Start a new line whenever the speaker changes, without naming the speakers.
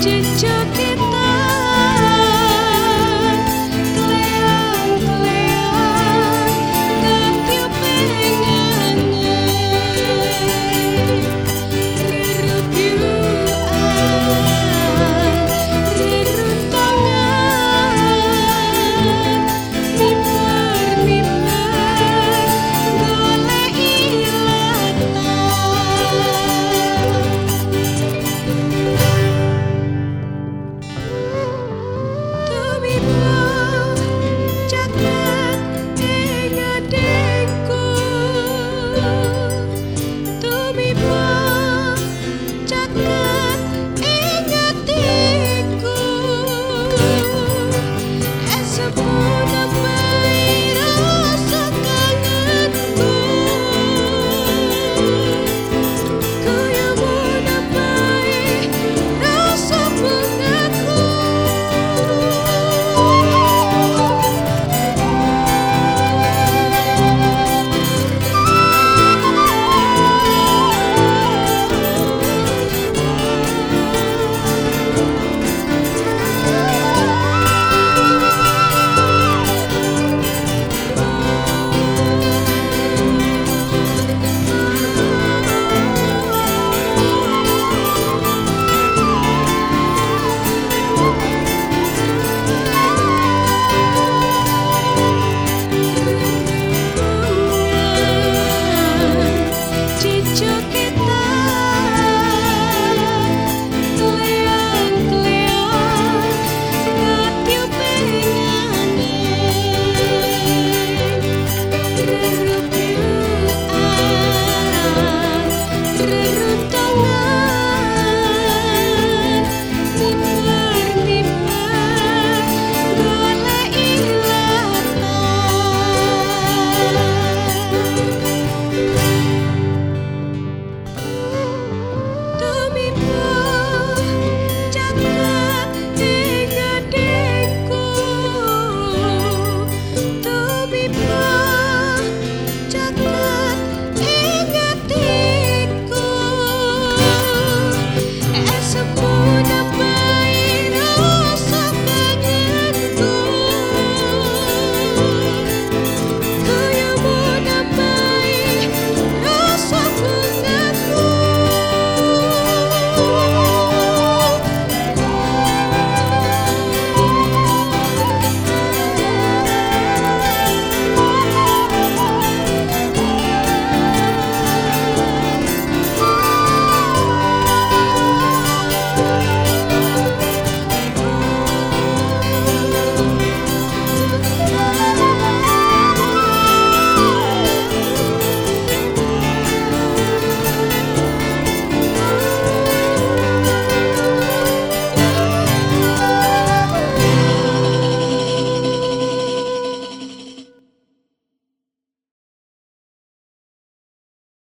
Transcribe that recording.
Just. joy.